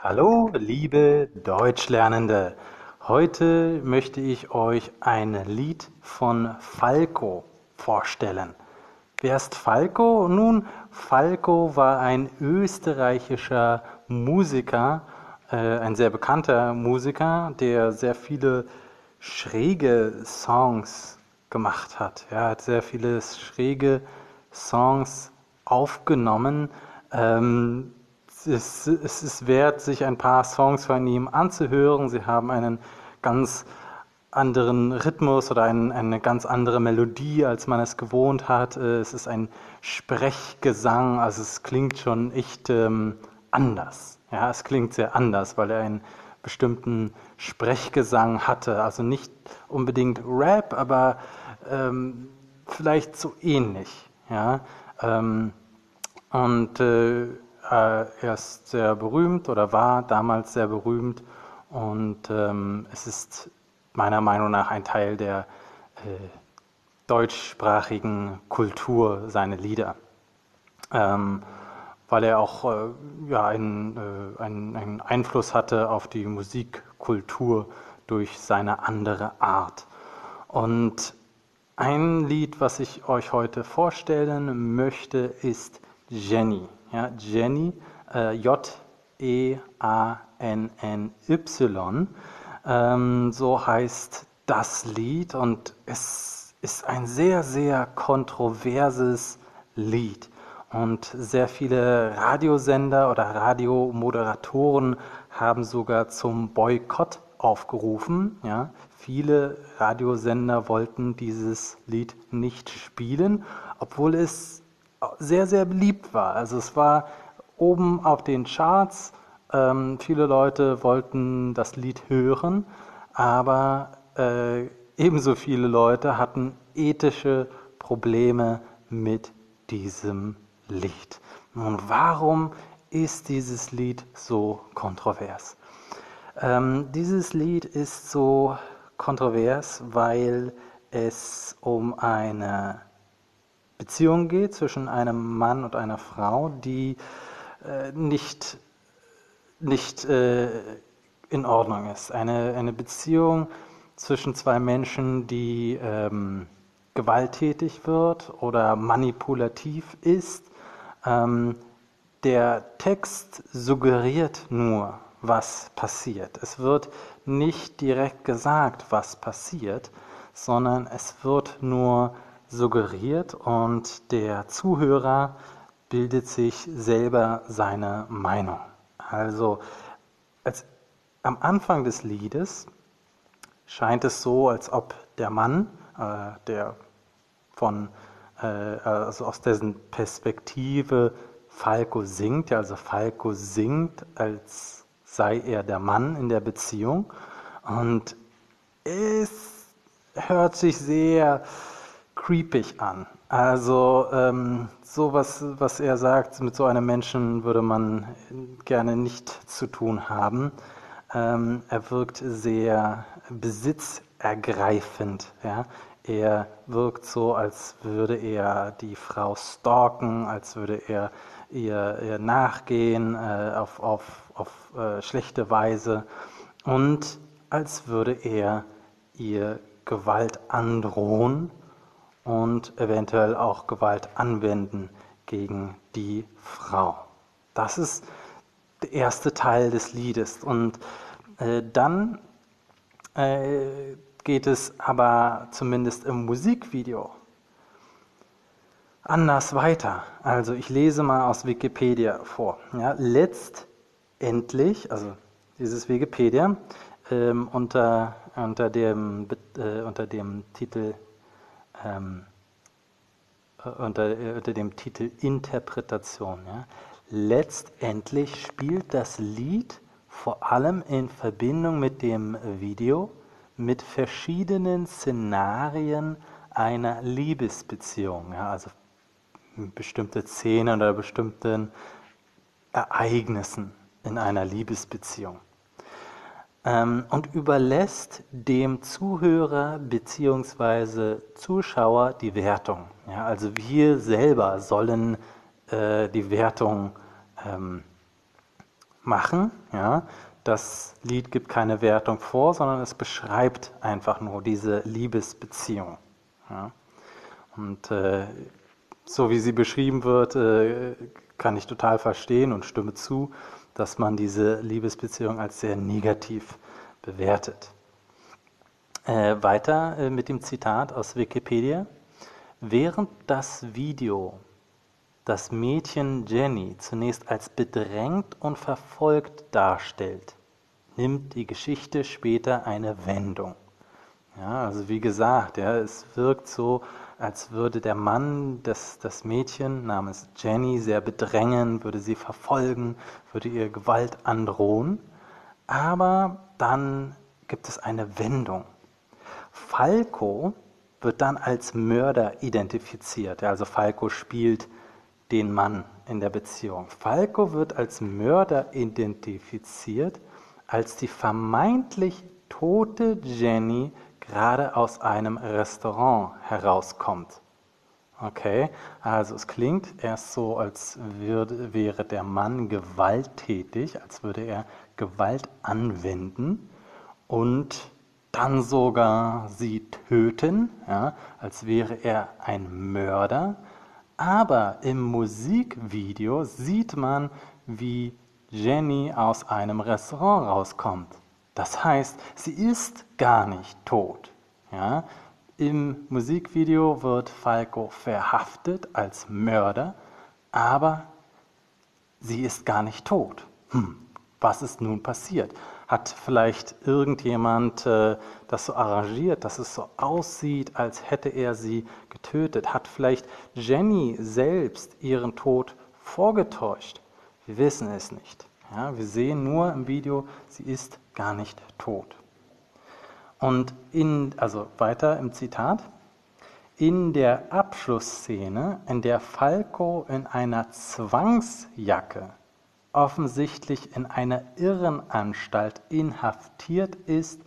Hallo, liebe Deutschlernende. Heute möchte ich euch ein Lied von Falco vorstellen. Wer ist Falco? Nun, Falco war ein österreichischer Musiker, äh, ein sehr bekannter Musiker, der sehr viele schräge Songs gemacht hat. Er hat sehr viele schräge Songs aufgenommen. Ähm, es, es ist wert, sich ein paar Songs von ihm anzuhören. Sie haben einen ganz anderen Rhythmus oder ein, eine ganz andere Melodie, als man es gewohnt hat. Äh, es ist ein Sprechgesang, also es klingt schon echt ähm, anders. Ja, es klingt sehr anders, weil er einen bestimmten Sprechgesang hatte. Also nicht unbedingt Rap, aber ähm, vielleicht so ähnlich. Ja, ähm, und äh, äh, er ist sehr berühmt oder war damals sehr berühmt und ähm, es ist meiner Meinung nach ein Teil der äh, deutschsprachigen Kultur, seine Lieder. Ähm, weil er auch äh, ja, einen, äh, einen, einen, Einfluss hatte auf die Musikkultur durch seine andere Art. Und ein Lied, was ich euch heute vorstellen möchte, ist Jenny. Ja, Jenny, äh, J-E-A-N-N-Y, ähm, so heißt das Lied und es ist ein sehr, sehr kontroverses Lied. Und sehr viele Radiosender oder Radiomoderatoren haben sogar zum Boykott aufgerufen. Ja. Viele Radiosender wollten dieses Lied nicht spielen, obwohl es sehr, sehr beliebt war. Also es war oben auf den Charts. Ähm, viele Leute wollten das Lied hören, aber äh, ebenso viele Leute hatten ethische Probleme mit diesem Lied. Nun, warum ist dieses Lied so kontrovers? Ähm, dieses Lied ist so kontrovers, weil es um eine Beziehung geht zwischen einem Mann und einer Frau, die äh, nicht, nicht äh, in Ordnung ist. Eine, eine Beziehung zwischen zwei Menschen, die ähm, gewalttätig wird oder manipulativ ist. Ähm, der Text suggeriert nur, was passiert. Es wird nicht direkt gesagt, was passiert, sondern es wird nur suggeriert und der Zuhörer bildet sich selber seine Meinung. Also als, am Anfang des Liedes scheint es so, als ob der Mann, äh, der von, äh, also aus dessen Perspektive Falco singt, ja, also Falco singt, als sei er der Mann in der Beziehung und es hört sich sehr creepig an. Also ähm, sowas, was er sagt, mit so einem Menschen würde man gerne nicht zu tun haben. Ähm, er wirkt sehr besitzergreifend. Ja? Er wirkt so, als würde er die Frau stalken, als würde er ihr, ihr nachgehen äh, auf, auf, auf äh, schlechte Weise und als würde er ihr Gewalt androhen und eventuell auch Gewalt anwenden gegen die Frau. Das ist der erste Teil des Liedes. Und äh, dann äh, geht es aber zumindest im Musikvideo anders weiter. Also ich lese mal aus Wikipedia vor. Ja, letztendlich, also dieses Wikipedia, ähm, unter, unter, dem, äh, unter dem Titel ähm, äh, unter, äh, unter dem Titel Interpretation. Ja. Letztendlich spielt das Lied vor allem in Verbindung mit dem Video mit verschiedenen Szenarien einer Liebesbeziehung, ja, also bestimmte Szenen oder bestimmten Ereignissen in einer Liebesbeziehung ähm, und überlässt dem Zuhörer bzw. Zuschauer die Wertung. Ja, also wir selber sollen äh, die Wertung ähm, machen. Ja? Das Lied gibt keine Wertung vor, sondern es beschreibt einfach nur diese Liebesbeziehung. Ja? Und äh, so wie sie beschrieben wird, äh, kann ich total verstehen und stimme zu, dass man diese Liebesbeziehung als sehr negativ bewertet. Äh, weiter äh, mit dem Zitat aus Wikipedia. Während das Video das Mädchen Jenny zunächst als bedrängt und verfolgt darstellt, nimmt die Geschichte später eine Wendung. Ja, also wie gesagt, ja, es wirkt so, als würde der Mann das, das Mädchen namens Jenny sehr bedrängen, würde sie verfolgen, würde ihr Gewalt androhen. Aber dann gibt es eine Wendung. Falco wird dann als Mörder identifiziert. Also Falco spielt den Mann in der Beziehung. Falco wird als Mörder identifiziert, als die vermeintlich tote Jenny gerade aus einem Restaurant herauskommt. Okay, also es klingt erst so, als würde, wäre der Mann gewalttätig, als würde er Gewalt anwenden und dann sogar sie töten, ja, als wäre er ein Mörder. Aber im Musikvideo sieht man, wie Jenny aus einem Restaurant rauskommt. Das heißt, sie ist gar nicht tot. Ja. Im Musikvideo wird Falco verhaftet als Mörder, aber sie ist gar nicht tot. Hm, was ist nun passiert? Hat vielleicht irgendjemand äh, das so arrangiert, dass es so aussieht, als hätte er sie getötet? Hat vielleicht Jenny selbst ihren Tod vorgetäuscht? Wir wissen es nicht. Ja, wir sehen nur im Video, sie ist gar nicht tot. Und in, also weiter im Zitat, in der Abschlussszene, in der Falco in einer Zwangsjacke offensichtlich in einer Irrenanstalt inhaftiert ist,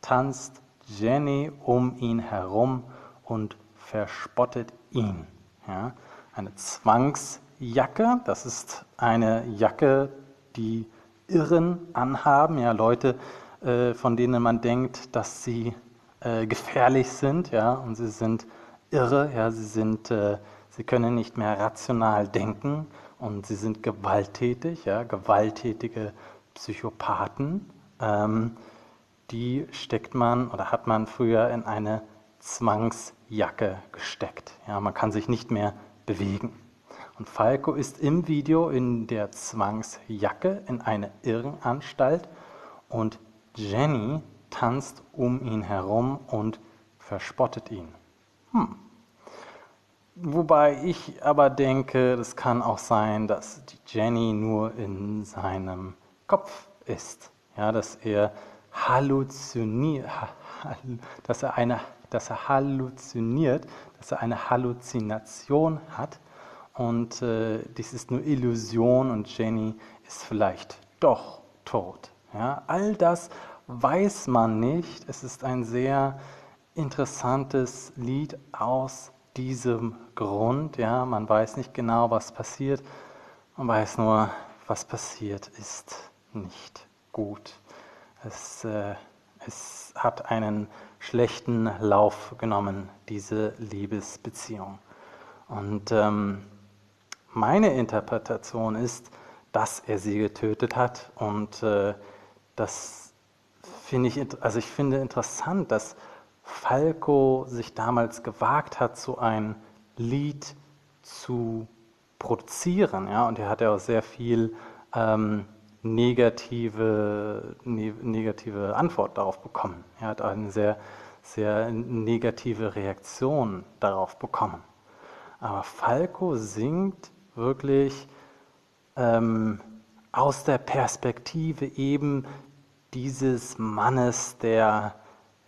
tanzt Jenny um ihn herum und verspottet ihn. Ja, eine Zwangsjacke, das ist eine Jacke, die Irren anhaben, ja, Leute, äh, von denen man denkt, dass sie äh, gefährlich sind, ja, und sie sind irre, ja, sie sind, äh, sie können nicht mehr rational denken und sie sind gewalttätig, ja, gewalttätige Psychopathen. Ähm, die steckt man oder hat man früher in eine Zwangsjacke gesteckt. Ja, man kann sich nicht mehr bewegen. Und Falco ist im Video in der Zwangsjacke in einer Irrenanstalt und Jenny tanzt um ihn herum und verspottet ihn. Hm. Wobei ich aber denke, es kann auch sein, dass die Jenny nur in seinem Kopf ist. Ja, dass er halluziniert, dass er, eine, dass er halluziniert, dass er eine Halluzination hat. Und äh, dies ist nur Illusion und Jenny ist vielleicht doch tot. Ja, all das weiß man nicht. Es ist ein sehr interessantes Lied aus diesem Grund. Ja, man weiß nicht genau, was passiert. Man weiß nur, was passiert ist nicht gut. Es, äh, es hat einen schlechten Lauf genommen, diese Liebesbeziehung. Und ähm, meine Interpretation ist, dass er sie getötet hat. Und äh, das finde ich, also ich finde interessant, dass Falco sich damals gewagt hat, so ein Lied zu produzieren. Ja? Und er hat ja auch sehr viel ähm, negative, ne, negative Antwort darauf bekommen. Er hat eine sehr, sehr negative Reaktion darauf bekommen. Aber Falco singt wirklich ähm, aus der Perspektive eben dieses Mannes, der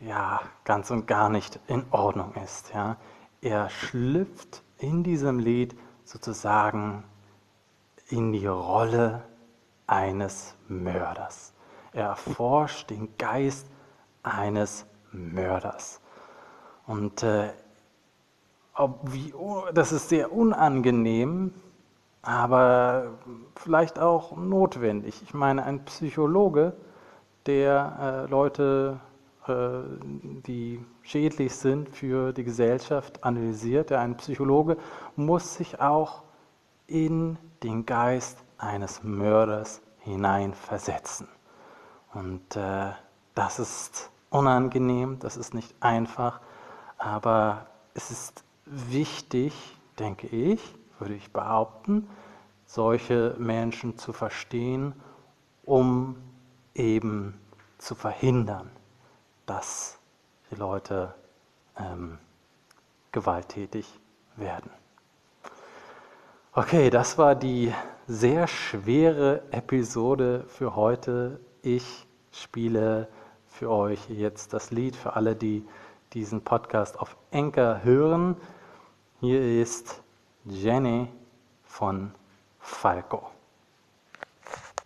ja ganz und gar nicht in Ordnung ist. Ja. Er schlüpft in diesem Lied sozusagen in die Rolle eines Mörders. Er erforscht den Geist eines Mörders. Und äh, ob, wie, das ist sehr unangenehm, aber vielleicht auch notwendig. Ich meine, ein Psychologe, der äh, Leute, äh, die schädlich sind für die Gesellschaft, analysiert, der ein Psychologe muss sich auch in den Geist eines Mörders hineinversetzen. Und äh, das ist unangenehm, das ist nicht einfach, aber es ist wichtig, denke ich, würde ich behaupten, solche Menschen zu verstehen, um eben zu verhindern, dass die Leute ähm, gewalttätig werden. Okay, das war die sehr schwere Episode für heute. Ich spiele für euch jetzt das Lied für alle, die diesen Podcast auf Enker hören. Hier ist Jenny von Falco.